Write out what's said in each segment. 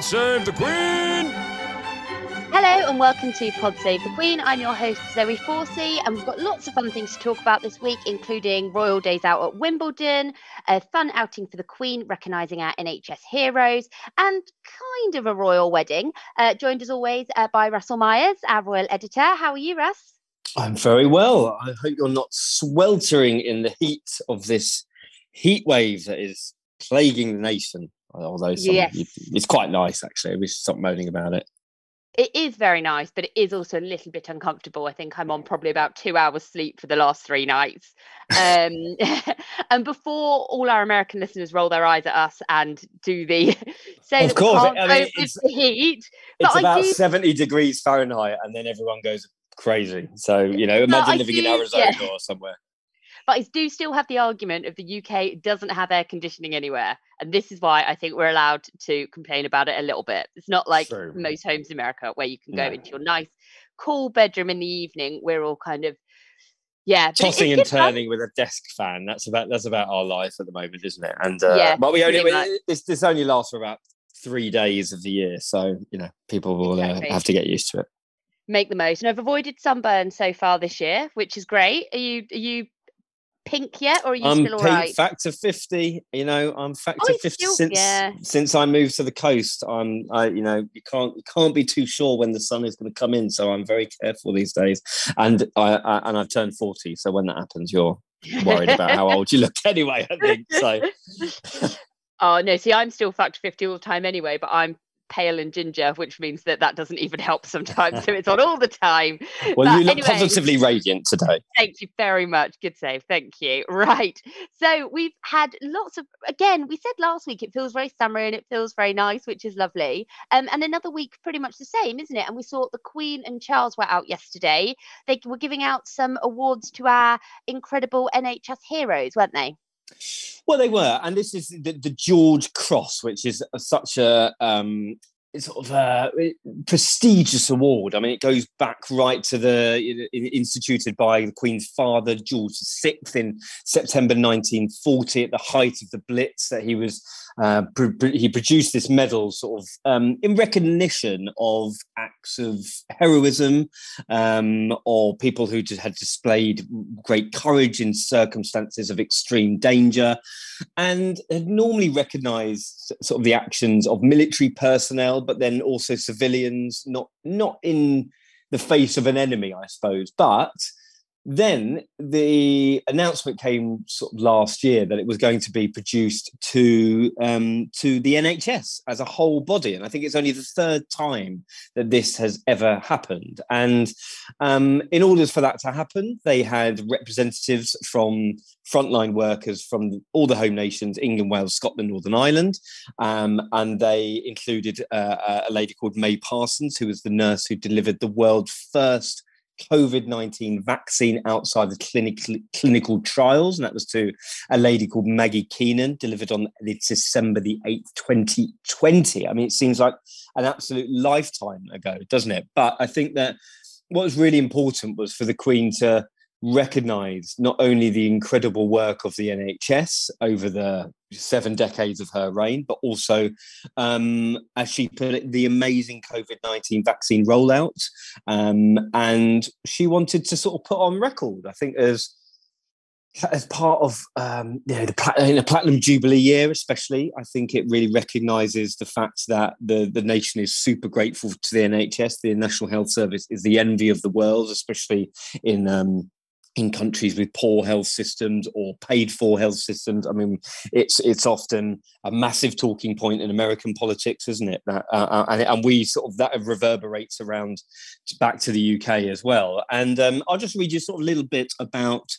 Pod save the Queen! Hello and welcome to Pod Save the Queen. I'm your host Zoe Forsey, and we've got lots of fun things to talk about this week, including Royal Days Out at Wimbledon, a fun outing for the Queen, recognising our NHS heroes, and kind of a royal wedding. Uh, joined as always uh, by Russell Myers, our royal editor. How are you, Russ? I'm very well. I hope you're not sweltering in the heat of this heat wave that is plaguing the nation. Although some, Yes. it's quite nice actually. We should stop moaning about it. It is very nice, but it is also a little bit uncomfortable. I think I'm on probably about two hours sleep for the last three nights. Um, and before all our American listeners roll their eyes at us and do the say Of that we course, can't I mean, it's- the heat, It's about do 70 degrees Fahrenheit, and then everyone goes crazy. So you know, imagine living in Arizona yeah. or somewhere. But I do still have the argument of the UK doesn't have air conditioning anywhere. And this is why I think we're allowed to complain about it a little bit. It's not like most homes in America where you can go No. into your nice, cool bedroom in the evening. We're all kind of, yeah. Tossing and fun. turning with a desk fan. That's about that's about our life at the moment, isn't it? And uh, Yeah, but we only much. this this only lasts for about three days of the year, so you know people will Exactly. uh, have to get used to it. Make the most. And I've avoided sunburn so far this year, which is great. Are you are you pink yet or are you I'm still all paint right? factor fifty. You know, I'm factor fifty still- since yeah. since I moved to the coast. I'm, I, you know, you can't you can't be too sure when the sun is going to come in. So I'm very careful these days. And I, I and I've turned forty. So when that happens, you're worried about how old you look anyway. I think so. Oh no, see, I'm still factor 50 all the time anyway, but I'm pale and ginger, which means that that doesn't even help sometimes. so it's on all the time. Well, But you look anyway, positively radiant today. Thank you very much. Good save. Thank you. Right. So we've had lots of, again, we said last week it feels very summery and it feels very nice, which is lovely. Um, and another week pretty much the same, isn't it? And we saw the Queen and Charles were out yesterday. They were giving out some awards to our incredible NHS heroes, weren't they? Well, they were, and this is the, the George Cross, which is such a um, sort of a prestigious award. I mean, it goes back right to the instituted by the Queen's father George VI in September 1940, at the height of the Blitz. That he was uh, he produced this medal sort of um, in recognition of acts of heroism um, or people who had displayed great courage in circumstances of extreme danger and had normally recognized sort of the actions of military personnel but then also civilians not not in the face of an enemy i suppose but then the announcement came sort of last year that it was going to be produced to um, to the NHS as a whole body, and I think it's only the third time that this has ever happened. And um, in order for that to happen, they had representatives from frontline workers from all the home nations England, Wales, Scotland, Northern Ireland. Um, and they included uh, a lady called May Parsons, who was the nurse who delivered the world's first COVID 19 vaccine outside the clinical, clinical trials. And that was to a lady called Maggie Keenan, delivered on December the 8th, 2020. I mean, it seems like an absolute lifetime ago, doesn't it? But I think that what was really important was for the Queen to recognize not only the incredible work of the NHS over the seven decades of her reign, but also, um, as she put it, the amazing COVID 19 vaccine rollout. Um, and she wanted to sort of put on record, I think, as as part of um, you know the in a platinum jubilee year, especially, I think it really recognises the fact that the the nation is super grateful to the NHS. The National Health Service is the envy of the world, especially in um, in countries with poor health systems or paid for health systems. I mean, it's it's often a massive talking point in American politics, isn't it? Uh, uh, and, and, we sort of that reverberates around back to the UK as well. And um, I'll just read you sort of a little bit about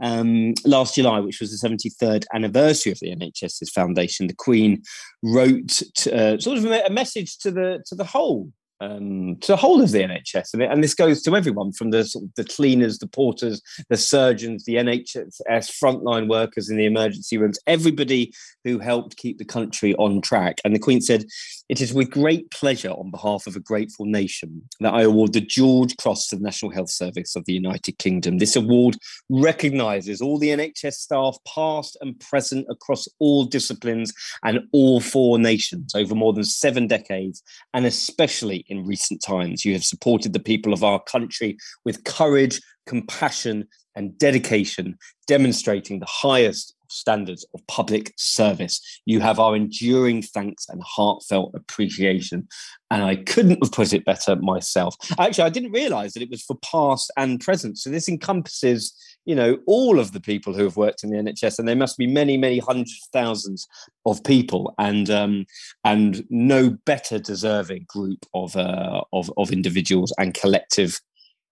um, last July, which was the 73rd anniversary of the NHS's foundation, the Queen wrote to, uh, sort of a message to the to the whole um, to the whole of the NHS, and, it, and this goes to everyone from the sort of the cleaners, the porters, the surgeons, the NHS frontline workers in the emergency rooms, everybody who helped keep the country on track. And the Queen said, "It is with great pleasure, on behalf of a grateful nation, that I award the George Cross to the National Health Service of the United Kingdom. This award recognises all the NHS staff, past and present, across all disciplines and all four nations over more than seven decades, and especially." In recent times. You have supported the people of our country with courage, compassion, and dedication, demonstrating the highest standards of public service. You have our enduring thanks and heartfelt appreciation. And I couldn't have put it better myself. Actually, I didn't realize that it was for past and present. So this encompasses you know, all of the people who have worked in the NHS, and there must be many, many hundreds of thousands of people, and um, and no better deserving group of uh, of of individuals and collective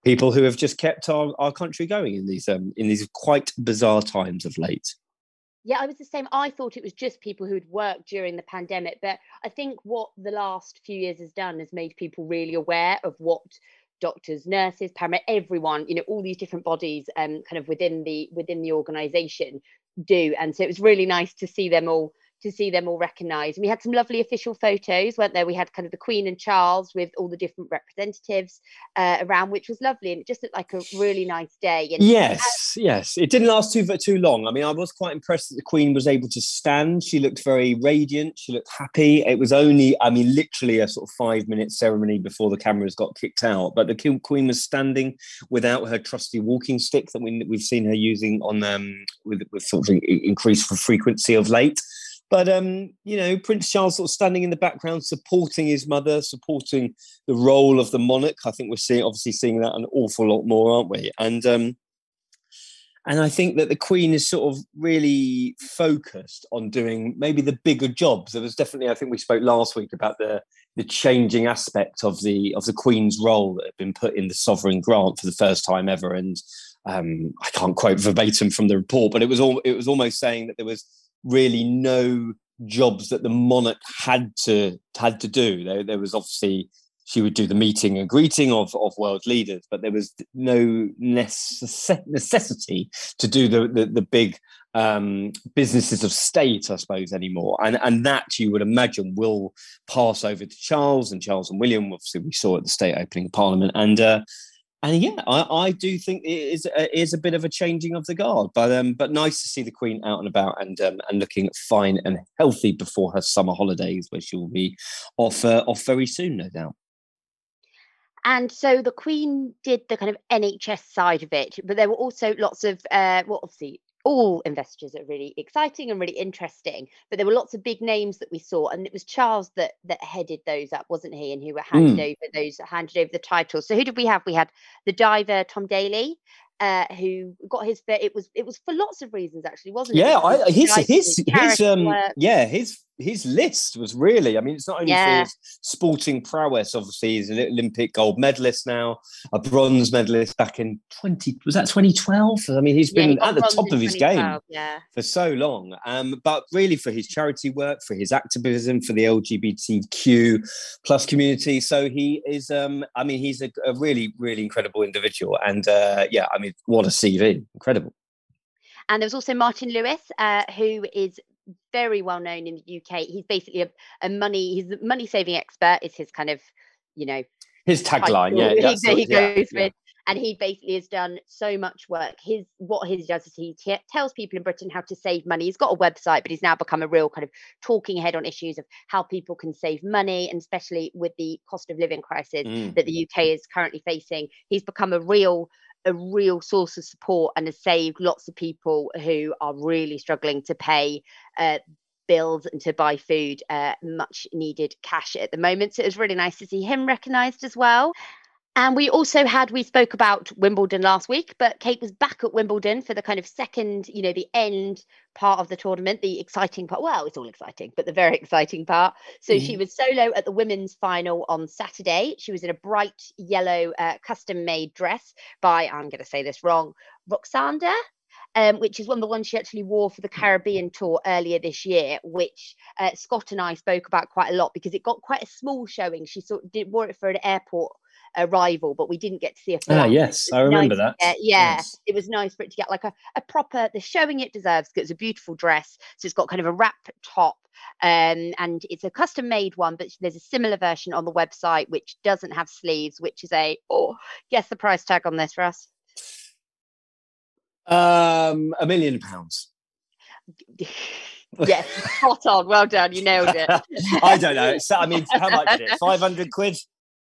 people who have just kept our, our country going in these um, in these quite bizarre times of late. Yeah, I was the same. I thought it was just people who'd worked during the pandemic, but I think what the last few years has done has made people really aware of what doctors nurses paramedics everyone you know all these different bodies um kind of within the within the organization do. And so it was really nice to see them all to see them all recognised. And we had some lovely official photos, weren't there? We had kind of the Queen and Charles with all the different representatives uh, around, which was lovely, and it just looked like a really nice day. And yes, yes, it didn't last too too long. I mean, I was quite impressed that the Queen was able to stand. She looked very radiant. She looked happy. It was only, I mean, literally a sort of five minute ceremony before the cameras got kicked out, but the Queen was standing without her trusty walking stick that we, we've seen her using on um, with, with sort of increased frequency of late. But um, you know, Prince Charles sort of standing in the background, supporting his mother, supporting the role of the monarch. I think we're seeing obviously seeing that an awful lot more, aren't we? And um, and I think that the Queen is sort of really focused on doing maybe the bigger jobs. There was definitely, I think we spoke last week about the the changing aspect of the of the Queen's role that had been put in the sovereign grant for the first time ever. And um, I can't quote verbatim from the report, but it was all it was almost saying that there was really no jobs that the monarch had to had to do. There, there was obviously she would do the meeting and greeting of, of world leaders, but there was no necess- necessity to do the the, the big um, businesses of state, I suppose, anymore. And and that you would imagine will pass over to Charles and Charles and William. Obviously, we saw at the state opening of Parliament, and uh, and yeah, I, I, do think it is a, is a bit of a changing of the guard, but um, but nice to see the Queen out and about and um, and looking fine and healthy before her summer holidays, where she will be off uh, off very soon, no doubt. And so the Queen did the kind of NHS side of it, but there were also lots of uh, well, obviously all investors are really exciting and really interesting. But there were lots of big names that we saw, and it was Charles that that headed those up, wasn't he? And who were handed mm. over those handed over the titles. So who did we have? We had the diver Tom Daley, uh, who got his it was it was for lots of reasons actually wasn't yeah, it? Yeah, his his his um yeah his his list was really, I mean, it's not only yeah. for his sporting prowess, obviously, he's an Olympic gold medalist now, a bronze medalist back in 20, was that 2012? I mean, he's been yeah, he at the top of his game yeah. for so long. Um, but really for his charity work, for his activism, for the LGBTQ plus community. So he is, um, I mean, he's a, a really, really incredible individual. And uh, yeah, I mean, what a CV. Incredible. And there was also Martin Lewis, uh, who is very well known in the UK. He's basically a, a money, he's a money saving expert, is his kind of, you know, his tagline. Yeah, he, he goes yeah, with. And he basically has done so much work. His what he does is he t- tells people in Britain how to save money. He's got a website, but he's now become a real kind of talking head on issues of how people can save money, and especially with the cost of living crisis mm. that the UK is currently facing. He's become a real a real source of support and has saved lots of people who are really struggling to pay uh, bills and to buy food, uh, much needed cash at the moment. So it was really nice to see him recognised as well. And we also had, we spoke about Wimbledon last week, but Kate was back at Wimbledon for the kind of second, you know, the end part of the tournament, the exciting part. Well, it's all exciting, but the very exciting part. So mm-hmm. she was solo at the women's final on Saturday. She was in a bright yellow uh, custom made dress by, I'm going to say this wrong, Roksanda. Um, which is one of the ones she actually wore for the Caribbean tour earlier this year, which uh, Scott and I spoke about quite a lot because it got quite a small showing. She sort of did wore it for an airport arrival, but we didn't get to see a Ah, yes, I remember nice that. Get, yeah, yes. it was nice for it to get like a, a proper, the showing it deserves because it's a beautiful dress. So it's got kind of a wrap top um, and it's a custom made one, but there's a similar version on the website which doesn't have sleeves, which is a, oh, guess the price tag on this, Russ? Um, a million pounds. yes, spot on. Well done. You nailed it. I don't know. So, I mean, how much is it? 500 quid?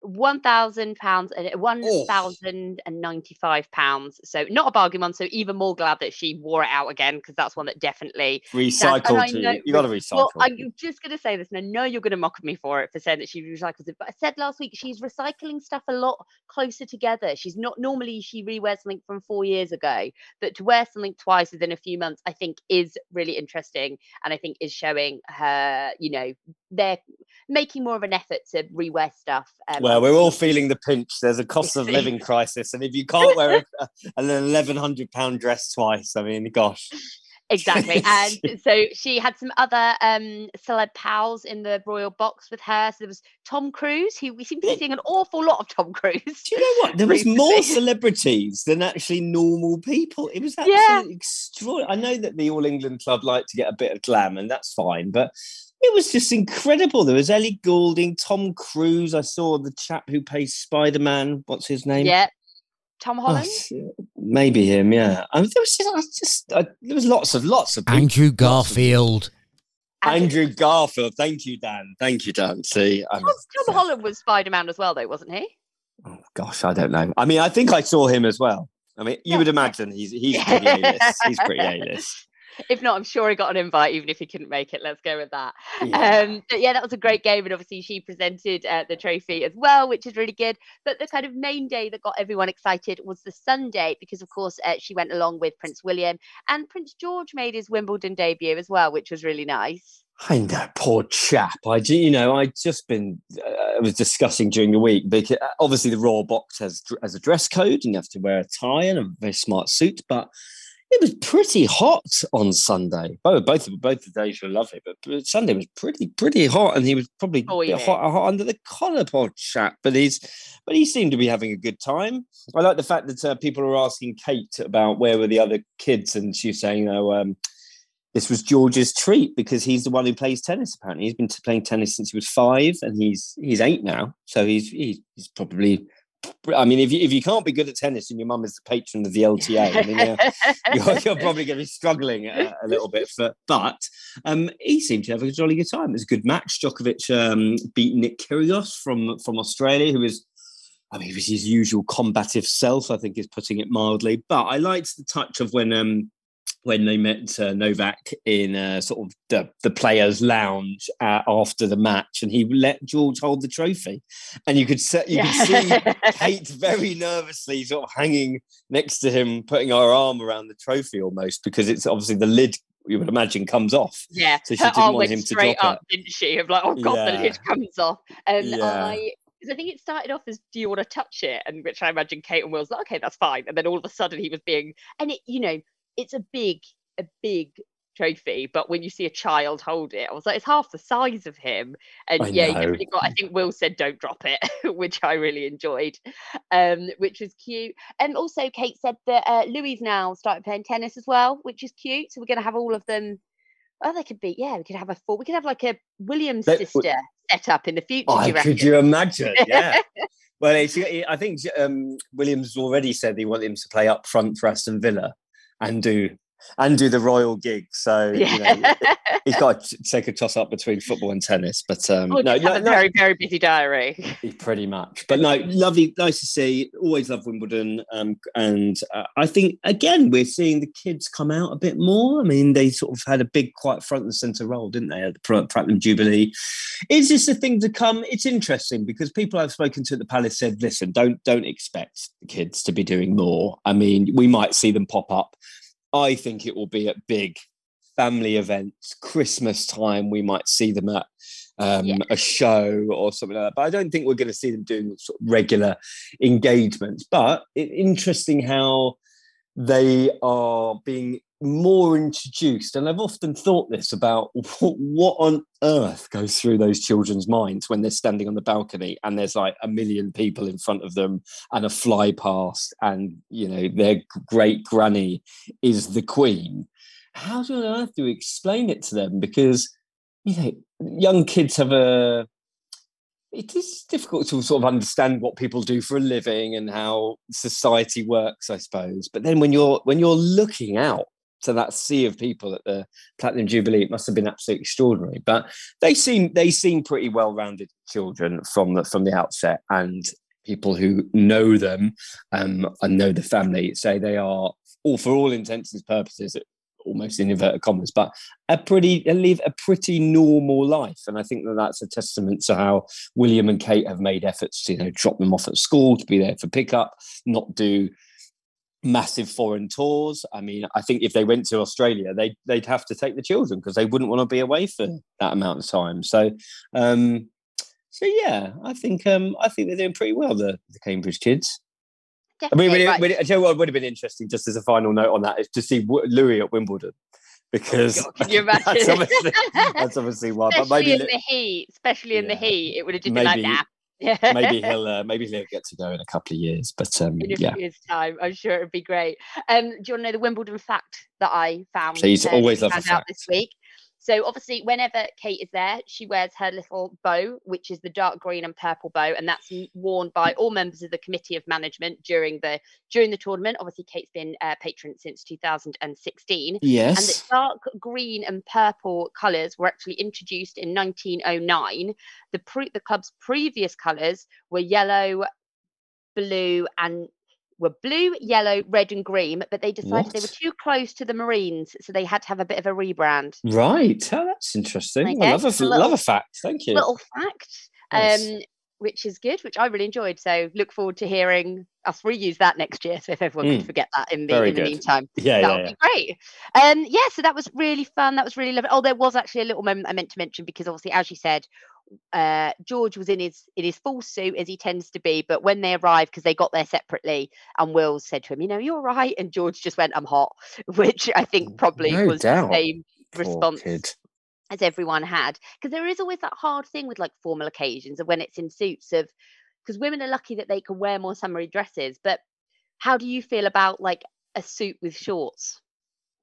One thousand pounds and uh, oh. one thousand and ninety-five pounds. So not a bargain one. So even more glad that she wore it out again because that's one that definitely recycled. Know, you got to recycle. Well, I'm just going to say this, and I know you're going to mock me for it for saying that she recycles it. But I said last week she's recycling stuff a lot closer together. She's not normally she rewears something from four years ago, but to wear something twice within a few months, I think is really interesting, and I think is showing her, you know, they're making more of an effort to rewear stuff. Um, well, we're all feeling the pinch. There's a cost of living crisis, and if you can't wear a, an eleven hundred pound dress twice, I mean, gosh. Exactly, and so she had some other um, celeb pals in the royal box with her. So there was Tom Cruise, who we seem to be seeing an awful lot of Tom Cruise. Do you know what? There was more celebrities than actually normal people. It was absolutely yeah. extraordinary. I know that the All England Club like to get a bit of glam, and that's fine, but it was just incredible. There was Ellie Goulding, Tom Cruise. I saw the chap who plays Spider Man. What's his name? Yeah, Tom oh, Holland. Oh, maybe him. Yeah. I mean, there was just, I just I, there was lots of lots of people, Andrew Garfield. Andrew Garfield. Thank you, Dan. Thank you, Dan. See, Tom, Tom Holland was Spider Man as well, though, wasn't he? Oh gosh, I don't know. I mean, I think I saw him as well. I mean, you would imagine he's he's pretty A-list. He's pretty A-list if not, I'm sure he got an invite, even if he couldn't make it. Let's go with that. Yeah. Um, but yeah, that was a great game, and obviously she presented uh, the trophy as well, which is really good. But the kind of main day that got everyone excited was the Sunday, because of course uh, she went along with Prince William, and Prince George made his Wimbledon debut as well, which was really nice. I know, poor chap. I, you know, I just been, uh, was discussing during the week because uh, obviously the Royal Box has has a dress code and you have to wear a tie and a very smart suit, but it was pretty hot on Sunday. Both both both the days were lovely, but Sunday was pretty pretty hot, and he was probably oh, yeah. hot, hot, under the collar, poor chap. But he's but he seemed to be having a good time. I like the fact that uh, people are asking Kate about where were the other kids, and she's saying, "You know, um, this was George's treat because he's the one who plays tennis. Apparently, he's been playing tennis since he was five, and he's he's eight now, so he's he's, he's probably." I mean, if you, if you can't be good at tennis and your mum is the patron of the LTA, I mean, you're, you're, probably going to be struggling a, a, little bit. For, but um, he seemed to have a jolly good time. It was a good match. Djokovic um, beat Nick Kyrgios from from Australia, who was, I mean, he was his usual combative self. I think is putting it mildly. But I liked the touch of when um, when they met uh, Novak in uh, sort of the, the players' lounge uh, after the match, and he let George hold the trophy, and you could see, you yeah. could see Kate very nervously sort of hanging next to him, putting her arm around the trophy almost because it's obviously the lid you would imagine comes off. Yeah, so she her didn't want him to drop up, it. didn't she? Of like, oh god, yeah. the lid comes off, and yeah. I because I think it started off as "Do you want to touch it?" and which I imagine Kate and Will's like, "Okay, that's fine," and then all of a sudden he was being, and it, you know, it's a big a big trophy, but when you see a child hold it, I was like, it's half the size of him. And I yeah, know. definitely got. I think Will said, "Don't drop it," which I really enjoyed, um, which was cute. And also, Kate said that uh, Louis now started playing tennis as well, which is cute. So we're going to have all of them. Oh, they could be. Yeah, we could have a four. We could have like a Williams sister set up in the future. Oh, could you imagine? Yeah. well, I think um, Williams already said he wanted him to play up front for Aston Villa and do and do the royal gig. So Yeah. you know, he's got to take a toss up between football and tennis. But um, Oh, no, no, very, very busy diary. pretty much. But no, lovely, nice to see. Always love Wimbledon, um, and uh, I think again we're seeing the kids come out a bit more. I mean, they sort of had a big, quite front and center role, didn't they, at the Pl- Platinum Jubilee? Is this a thing to come? It's interesting because people I've spoken to at the Palace said, "Listen, don't don't expect the kids to be doing more. I mean, we might see them pop up. I think it will be at big." Family events, Christmas time, we might see them at um, Yeah. a show or something like that. But I don't think we're going to see them doing sort of regular engagements. But it, interesting how they are being more introduced. And I've often thought this about what, on earth goes through those children's minds when they're standing on the balcony and there's like a million people in front of them and a fly past and you know their great granny is the queen. How do on earth do we explain it to them? Because you know, young kids have a it is difficult to sort of understand what people do for a living and how society works, I suppose. But then when you're when you're looking out to that sea of people at the Platinum Jubilee, it must have been absolutely extraordinary. But they seem they seem pretty well-rounded children from the from the outset, and people who know them um, and know the family say they are all for all intents and purposes almost in inverted commas, but a pretty live a pretty normal life, and I think that that's a testament to how William and Kate have made efforts to you know drop them off at school to be there for pickup, not do massive foreign tours. I mean, I think if they went to Australia, they they'd have to take the children because they wouldn't want to be away for that amount of time. So. um so yeah, I think um, I think they're doing pretty well. The, the Cambridge kids. I mean, Definitely, would it, right. would it, I what would have been interesting, just as a final note on that, is to see Louis at Wimbledon, because God, can you that's imagine? obviously that's obviously. But especially maybe in the heat, especially in the heat, it would have just been like, Maybe- nah. Yeah. maybe he'll uh, maybe he'll get to go in a couple of years. But um, in a yeah, few years' time. I'm sure it'd be great. Um, do you want to know the Wimbledon fact that I found? Please, always love a fact. this week. So obviously, whenever Kate is there, she wears her little bow, which is the dark green and purple bow, and that's worn by all members of the committee of management during the during the tournament. Obviously, Kate's been uh, patron since 2016. Yes, And the dark green and purple colours were actually introduced in 1909. The pre- the club's previous colours were yellow, blue, and were blue, yellow, red, and green. But they decided they were too close to the Marines, so they had to have a bit of a rebrand. right. Oh, that's interesting. Okay, I love a, a little- love a fact. Thank you. Little fact. Nice. Um, which is good, which I really enjoyed. So look forward to hearing us reuse that next year. So if everyone Mm. could forget that in the Very in the good. meantime. yeah, that yeah, would yeah. be great. Um, yeah, so that was really fun. That was really lovely. Oh, there was actually a little moment I meant to mention because obviously, as you said, uh, George was in his in his full suit as he tends to be. But when they arrived, because they got there separately, and Will said to him, "You know, you're right," and George just went, "I'm hot," which I think probably No was doubt. the same Poor response kid. as everyone had because there is always that hard thing with like formal occasions of when it's in suits of because women are lucky that they can wear more summery dresses but how do you feel about like a suit with shorts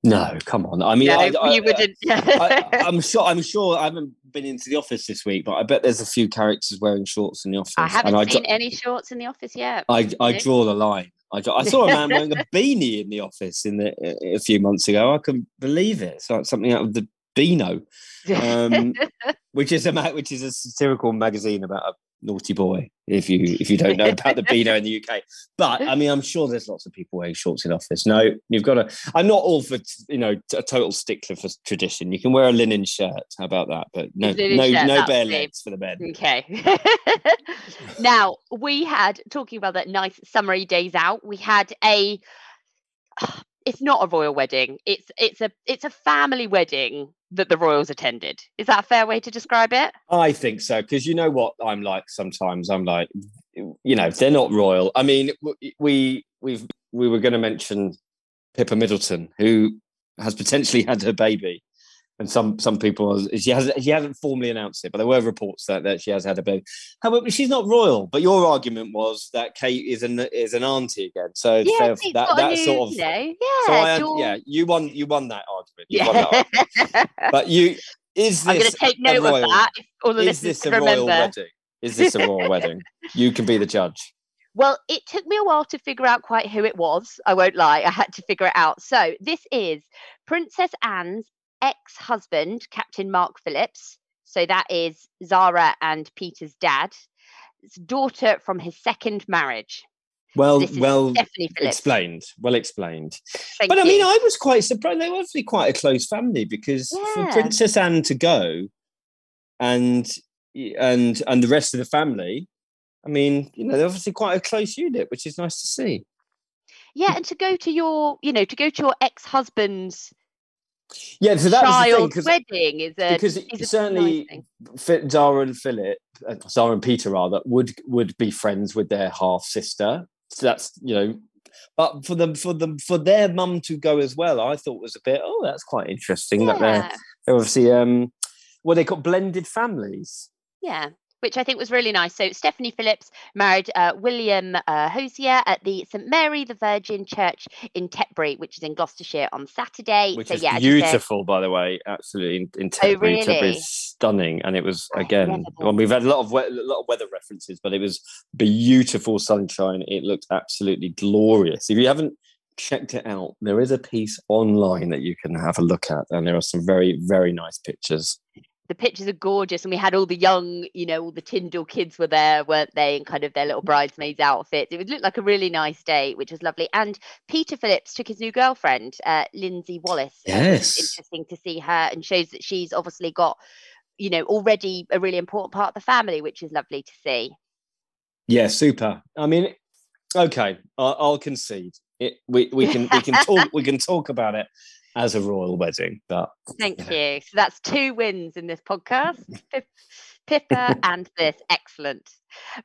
No, come on. I mean, no I, I, you wouldn't I, I'm sure. I'm sure. I haven't been into the office this week, but I bet there's a few characters wearing shorts in the office. I haven't and seen dra- any shorts in the office yet I, I draw the line. I, I saw a man wearing a beanie in the office in the, a few months ago. I couldn't believe it. It's like something out of the Beano, um, which is a which is a satirical magazine about a naughty boy. If you if you don't know about the Beano in the UK, but I mean, I'm sure there's lots of people wearing shorts in office. No, you've got to. I'm not all for you know a total stickler for tradition. You can wear a linen shirt. How about that? But no, Linen no, shirt, no bare legs for the men. Okay. now we had talking about that nice summery days out. We had a. It's not a royal wedding. It's it's a it's a family wedding that the royals attended. Is that a fair way to describe it? I think so because you know what I'm like. Sometimes I'm like, you know, they're not royal. I mean, we we've we were going to mention Pippa Middleton, who has potentially had her baby, and some some people she hasn't she hasn't formally announced it, but there were reports that, that she has had a baby. However, she's not royal. But your argument was that Kate is an is an auntie again. So Yeah, that that new, sort of. you know, so yeah, I, George- yeah, you won you won that argument. You won that yeah. argument. But you is this I'm going to take a note of royal- that. If all the is this a can royal remember. wedding? Is this a royal wedding? You can be the judge. Well, it took me a while to figure out quite who it was. I won't lie, I had to figure it out. So, this is Princess Anne's ex husband, Captain Mark Phillips. So, that is Zara and Peter's dad. Daughter from his second marriage. Well, is well explained. Well explained. Thank but I mean, you. I was quite surprised. They were obviously quite a close family because for Princess Anne to go, and and and the rest of the family, I mean, you know, they're obviously quite a close unit, which is nice to see. yeah, and to go to your, you know, to go to your ex-husband's Yeah, so that's was the thing because wedding is a because is a certainly. Zara and Philip, uh, Zara and Peter rather, would would be friends with their half sister. So that's you know, but for them for them for their mum to go as well, I thought was a bit. Oh, that's quite interesting that they're they're obviously um, what they call blended families. Yeah, which I think was really nice. So Stephanie Phillips married uh, William uh, Hosier at the St Mary the Virgin Church in Tetbury, which is in Gloucestershire, on Saturday. Which so is yeah, as you said- beautiful, by the way. Absolutely, in, in Oh, Tetbury, Tetbury is stunning, and it was again. Well, we've had a lot of we- a lot of weather references, but it was beautiful sunshine. It looked absolutely glorious. If you haven't checked it out, there is a piece online that you can have a look at, and there are some very very nice pictures. The pictures are gorgeous, and we had all the young, you know, all the Tindall kids were there, weren't they? In kind of their little bridesmaids outfits. It would look like a really nice day, which was lovely. And Peter Phillips took his new girlfriend, uh, Lindsay Wallace. Yes. interesting to see her, and shows that she's obviously got, you know, already a really important part of the family, which is lovely to see. Yeah, super. I mean, okay, I'll, I'll concede. It, we we can we can talk we can talk about it as a royal wedding, but Thank Yeah. you. So that's two wins in this podcast. Pip- Pippa and this. Excellent.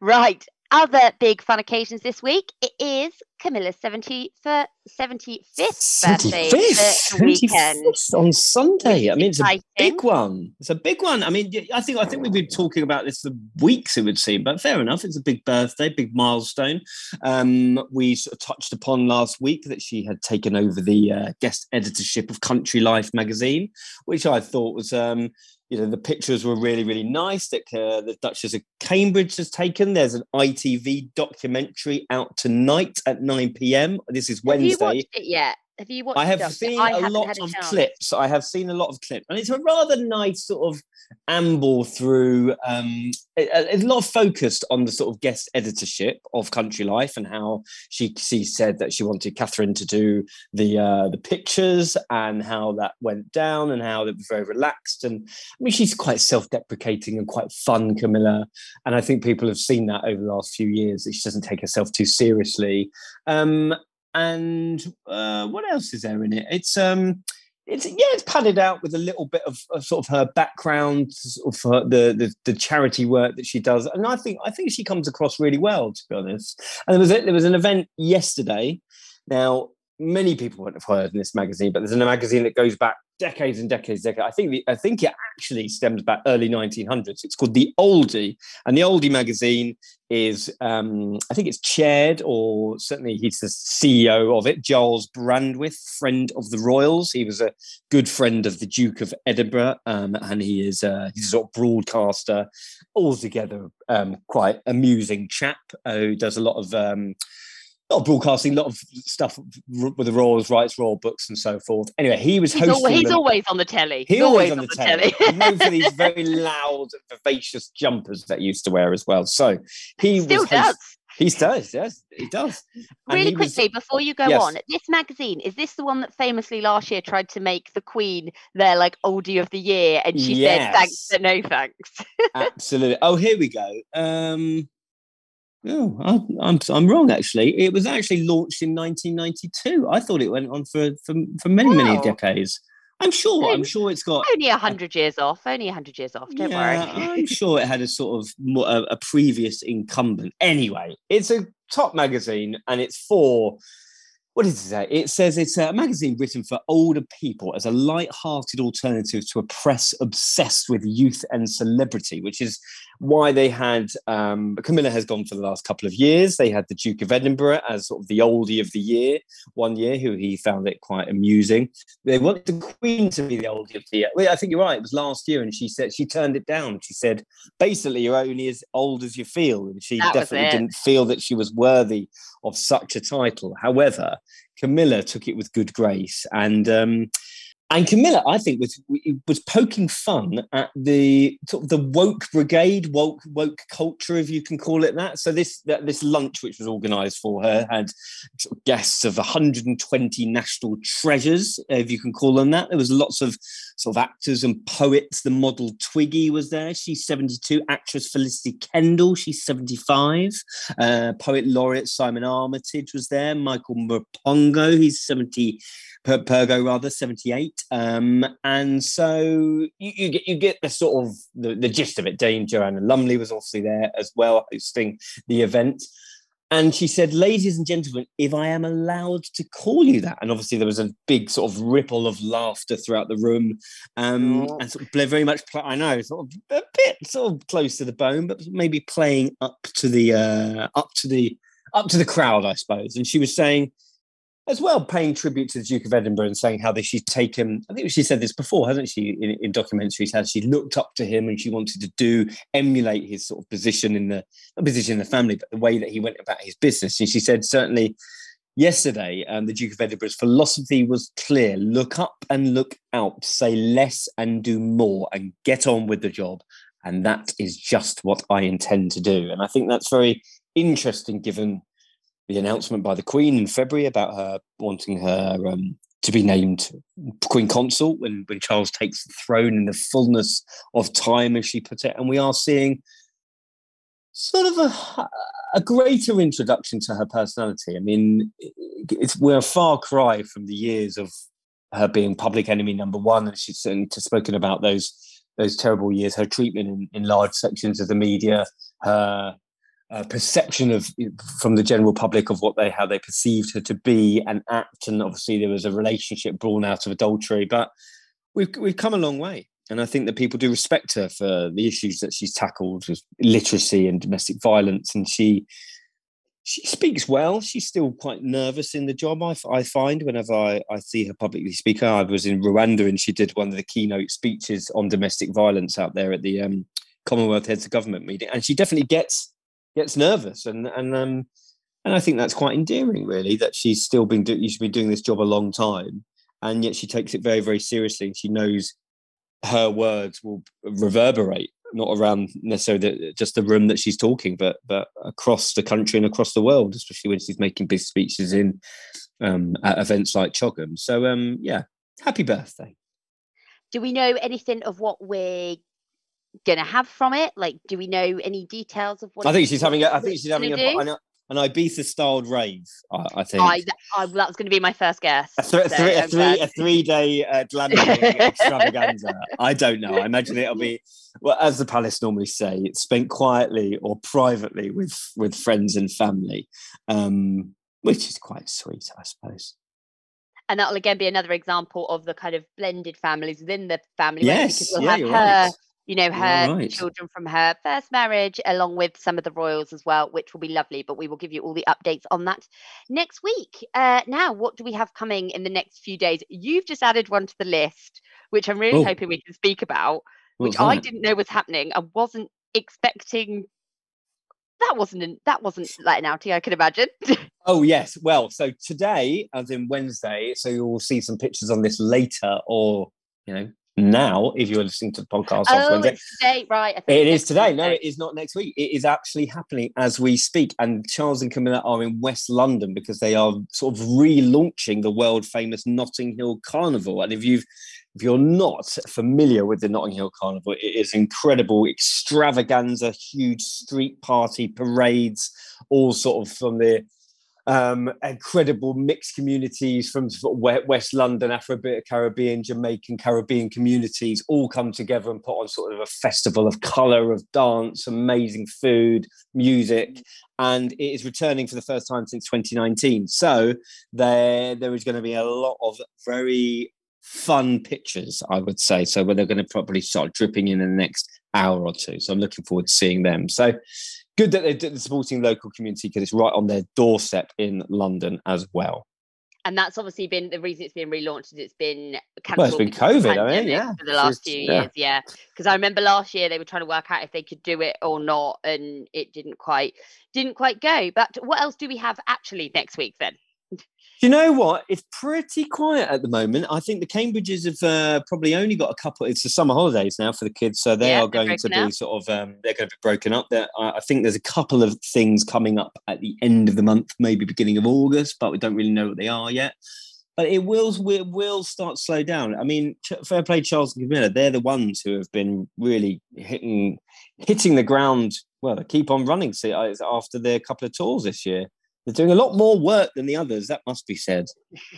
Right. Other big fun occasions this week. It is Camilla's 70 for 75th birthday for the weekend. 75th on Sunday. I mean, it's a big one. It's a big one. I mean, I think I think we've been talking about this for weeks. It would seem, but fair enough. It's a big birthday, big milestone. Um, we sort of touched upon last week that she had taken over the uh, guest editorship of Country Life magazine, which I thought was. Um, you know the pictures were really really nice that uh, the Duchess of Cambridge has taken. There's an ITV documentary out tonight at 9 p.m. This is wednesday Have you watched it yet? Have you watched I have seen I a lot a of chance. clips. I have seen a lot of clips, and it's a rather nice sort of amble through. Um, a, a- a lot focused on the sort of guest editorship of Country Life and how she she said that she wanted Catherine to do the uh, the pictures and how that went down and how it was very relaxed. And I mean, she's quite self deprecating and quite fun, Camilla. And I think people have seen that over the last few years that she doesn't take herself too seriously. Um, and uh, what else is there in it? It's um, it's yeah, it's padded out with a little bit of, of sort of her background, sort of her, the, the the charity work that she does, and I think I think she comes across really well, to be honest. And there was a, there was an event yesterday. Now, many people won't have heard in this magazine, but there's a magazine that goes back decades and decades, decades. I think the, I think it actually stems back early 1900s. It's called the Oldie, and the Oldie magazine is um, I think it's chaired, or certainly he's the CEO of it, Gyles Brandreth, friend of the royals. He was a good friend of the Duke of Edinburgh, um, and he is uh, he's a sort of broadcaster, altogether um, quite amusing chap uh, who does a lot of. Lot of broadcasting, a lot of stuff with the Royals, rights, royal books, and so forth. Anyway, he was He's, hosting. al- he's the- always on the telly. He's He's always on the telly. telly. known for these very loud, vivacious jumpers that he used to wear as well. So he Still was host- does. He does, yes, he does. And Really he was- quickly before you go Yes. on, this magazine is this the one that famously last year tried to make the Queen their like oldie of the year, and she said thanks but no thanks. Absolutely. Oh, here we go. Um, oh, I, I'm I'm wrong. Actually, it was actually launched in 1992. I thought it went on for for, for many many decades. I'm sure. I'm sure it's got. Only a hundred years off. Only a hundred years off. Don't yeah, worry. I'm sure it had a sort of mo- a, a previous incumbent. Anyway, it's a top magazine and it's for what does it say? It says it's a magazine written for older people as a light-hearted alternative to a press obsessed with youth and celebrity, which is why they had um, Camilla has gone for the last couple of years. They had the Duke of Edinburgh as sort of the oldie of the year one year, who he found it quite amusing. They wanted the Queen to be the oldie of the year. Well, I think you're right. It was last year, and she said she turned it down. She said basically you're only as old as you feel, and she That definitely didn't feel that she was worthy of such a title. However, Camilla took it with good grace, and um, and Camilla, I think, was was poking fun at the sort of the woke brigade, woke woke culture, if you can call it that. So this that, this lunch, which was organised for her, had guests of 120 national treasures, if you can call them that. There was lots of sort of actors and poets. The model Twiggy was there. She's 72. Actress Felicity Kendal. She's 75. Uh, poet laureate Simon Armitage was there. Michael Merpongo. He's 70. Per- Pergo rather 78 um and so you, you get you get the sort of the, the gist of it. Dame Joanna Lumley was obviously there as well hosting the event. And she said ladies and gentlemen if I am allowed to call you that and obviously there was a big sort of ripple of laughter throughout the room. Um Oh. and sort of very much pl- I know sort of a bit sort of close to the bone but maybe playing up to the uh up to the up to the crowd I suppose. And she was saying as well paying tribute to the Duke of Edinburgh and saying how she's taken, I think she said this before, hasn't she, in, in documentaries, how she looked up to him and she wanted to do, emulate his sort of position in the, position in the family, but the way that he went about his business. And she said, certainly yesterday, um, the Duke of Edinburgh's philosophy was clear look up and look out, say less and do more, and get on with the job. And that is just what I intend to do. And I think that's very interesting given the announcement by the Queen in February about her wanting her um, to be named Queen Consort when, when Charles takes the throne in the fullness of time, as she put it. And we are seeing sort of a, a greater introduction to her personality. I mean, it's, we're a far cry from the years of her being public enemy number one, and she's certainly spoken about those those terrible years, her treatment in, in large sections of the media, her uh, perception of from the general public of what they how they perceived her to be and act, and obviously there was a relationship born out of adultery. But we've we've come a long way, and I think that people do respect her for the issues that she's tackled with literacy and domestic violence, and she she speaks well. She's still quite nervous in the job. I, I find whenever I, I see her publicly speak. I was in Rwanda and she did one of the keynote speeches on domestic violence out there at the um, Commonwealth Heads of Government meeting, and she definitely gets gets nervous and and um and I think that's quite endearing, really, that she's still been do- she's been doing this job a long time, and yet she takes it very very seriously. And she knows her words will reverberate not around necessarily the, just the room that she's talking, but but across the country and across the world, especially when she's making big speeches in um, at events like CHOGM. So um, yeah, happy birthday. Do we know anything of what we're gonna have from it? Like, do we know any details of what? I think she's having. A, I think she's having a, an, an Ibiza styled rave. I, I think. I, I, that was going to be my first guess. a, th- so three, a three, a three day uh, extravaganza. I don't know. I imagine it'll be, well, as the palace normally say, it's spent quietly or privately with with friends and family, um, which is quite sweet, I suppose. and that'll again be another example of the kind of blended families within the family. Yes, we'll yeah, have you're her, right. You know, her right. children from her first marriage, along with some of the royals as well, which will be lovely. But we will give you all the updates on that next week. Uh, now, what do we have coming in the next few days? You've just added one to the list, which I'm really Oh. hoping we can speak about, which What's I didn't know was happening. I wasn't expecting. That wasn't an, that wasn't like an outing. I can imagine. Oh yes. Well, so today, as in Wednesday, so you will see some pictures on this later, or you know, now if you're listening to the podcast on oh, Wednesday. today, right? It is today. No, it is not next week. It is actually happening as we speak. And Charles and Camilla are in West London because they are sort of relaunching the world famous Notting Hill Carnival. And if you've if you're not familiar with the Notting Hill Carnival, it is incredible extravaganza, huge street party parades, all sort of from the um, incredible mixed communities from West London, Afro Caribbean, Jamaican, Caribbean communities all come together and put on sort of a festival of colour, of dance, amazing food, music. And it is returning for the first time since 2019. So there, there is going to be a lot of very fun pictures, I would say. So where they're going to probably start dripping in in the next hour or two. So I'm looking forward to seeing them. So good that they're supporting local community because it's right on their doorstep in London as well. And that's obviously been the reason it's been relaunched. Is it's been cancelled. Well, it's been COVID, I mean, yeah, for the last few yeah. years, yeah. Because I remember last year they were trying to work out if they could do it or not, and it didn't quite didn't quite go. But what else do we have actually next week then? You know what? It's pretty quiet at the moment. I think the Cambridges have uh, probably only got a couple. It's the summer holidays now for the kids, so they yeah, are going to be up. sort of. Um, they're going to be broken up. There, I think there's a couple of things coming up at the end of the month, maybe beginning of August, but we don't really know what they are yet. But it will it will start to slow down. I mean, fair play, Charles and Camilla. They're the ones who have been really hitting hitting the ground. Well, they keep on running See, after their couple of tours this year. They're doing a lot more work than the others, that must be said.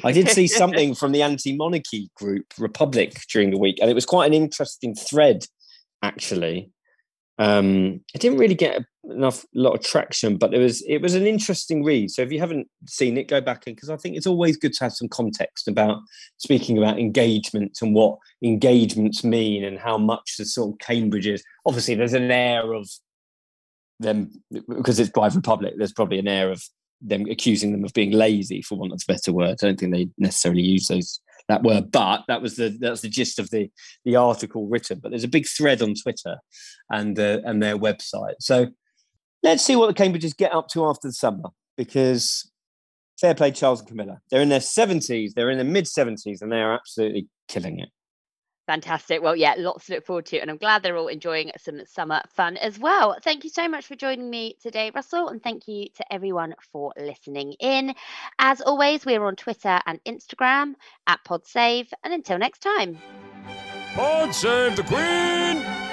I did see something from the anti monarchy group, Republic, during the week, and it was quite an interesting thread, actually. Um, it didn't really get enough lot of traction, but it was it was an interesting read. So if you haven't seen it, go back and because I think it's always good to have some context about speaking about engagement and what engagements mean and how much the sort of Cambridge is. Obviously, there's an air of them because it's by Republic. There's probably an air of them accusing them of being lazy, for want of a better word. I don't think they necessarily use those that word, but that was the that's the gist of the the article written. But there's a big thread on Twitter and uh, and their website. So let's see what the Cambridges get up to after the summer, because fair play, Charles and Camilla. They're in their seventies, they're in their mid seventies, and they are absolutely killing it. Fantastic. Well, yeah, lots to look forward to. And I'm glad they're all enjoying some summer fun as well. Thank you so much for joining me today, Russell. And thank you to everyone for listening in. As always, we're on Twitter and Instagram at PodSave. And until next time. Pod Save the Queen!